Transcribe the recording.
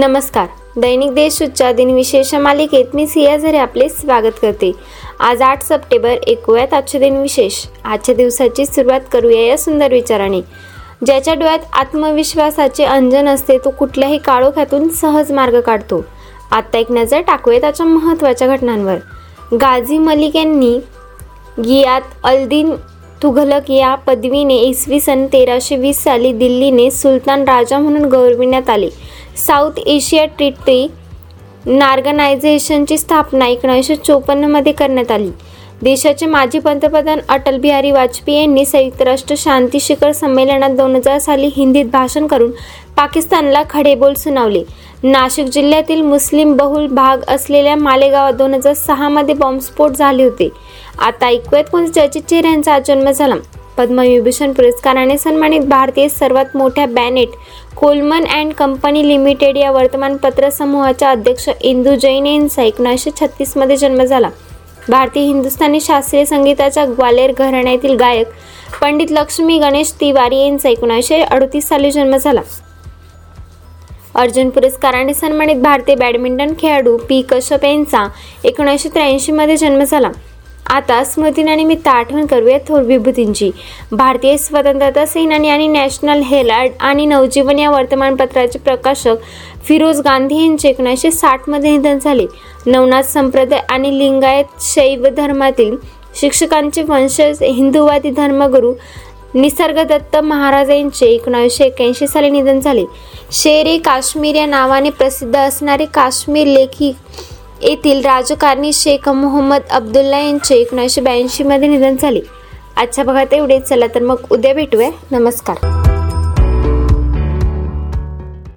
नमस्कार. दैनिक देशच्या दिनविशेष मालिकेत मी सिया झरे आपले स्वागत करते. आज आठ सप्टेंबर ऐकूयात आजचे दिनविशेष आजच्या दिवसाची सुरुवात करूया या सुंदर विचाराने. ज्याच्या डोळ्यात आत्मविश्वासाचे अंजन असते तो कुठल्याही काळोख्यातून सहज मार्ग काढतो. आत्ता एक नजर टाकूया त्याच्या महत्त्वाच्या घटनांवर. गाझी मलिक यांनी गियात अल्दीन तुघलक या पदवीने इसवी सन तेराशे वीस साली दिल्लीने सुलतान राजा म्हणून गौरविण्यात आले. साऊथ एशिया ट्रिटी नार्गनायझेशनची स्थापना एकोणीसशे चोपन्नमध्ये करण्यात आली. देशाचे माजी पंतप्रधान अटल बिहारी वाजपेयी यांनी संयुक्त राष्ट्र शांती शिखर संमेलनात दोन हजार साली हिंदीत भाषण करून पाकिस्तानला खडेबोल सुनावले. नाशिक जिल्ह्यातील मुस्लिम बहुल भाग असलेल्या मालेगावात दोन हजार सहामध्ये बॉम्बस्फोट झाले होते. आता ऐकूयात कोणत्या चर्चित चेहऱ्यांचा जन्म झाला. पद्मविभूषण पुरस्काराने सन्मानित भारतीय सर्वात मोठ्या Bennett Coleman and company limited या वर्तमानपत्र समूहाच्या अध्यक्ष इंदू जैन यांचा एकोणीसशे छत्तीसमध्ये जन्म झाला. भारतीय हिंदुस्थानी शास्त्रीय संगीताच्या ग्वालेर घराण्यातील गायक पंडित लक्ष्मी गणेश तिवारी यांचा एकोणीसशे अडतीस साली जन्म झाला. अर्जुन पुरस्काराने सन्मानित भारतीय बॅडमिंटन खेळाडू पी कश्यप यांचा एकोणीसशे त्र्याऐंशीमध्ये जन्म झाला. आता स्मृतीनिमित्त आठवण करूया थोर विभूतींची. भारतीय स्वतंत्रता सेनानी आणि नॅशनल हेराल्ड आणि नवजीवन या वर्तमानपत्राचे प्रकाशक फिरोज गांधी यांचे एकोणीसशे साठमध्ये निधन झाले. नवनाथ संप्रदाय आणि लिंगायत शैव धर्मातील शिक्षकांचे वंशज हिंदुवादी धर्मगुरू निसर्गदत्त महाराज यांचे एकोणीसशे एक्याऐंशी साली निधन झाले. शेरे काश्मीर या नावाने प्रसिद्ध असणारे काश्मीर लेखी येथील राजकारणी शेख मोहम्मद अब्दुल्ला यांचे एकोणीसशे ब्याऐंशीमध्ये निधन झाले. आजच्या भागात एवढेच. चला तर मग उद्या भेटूया. नमस्कार.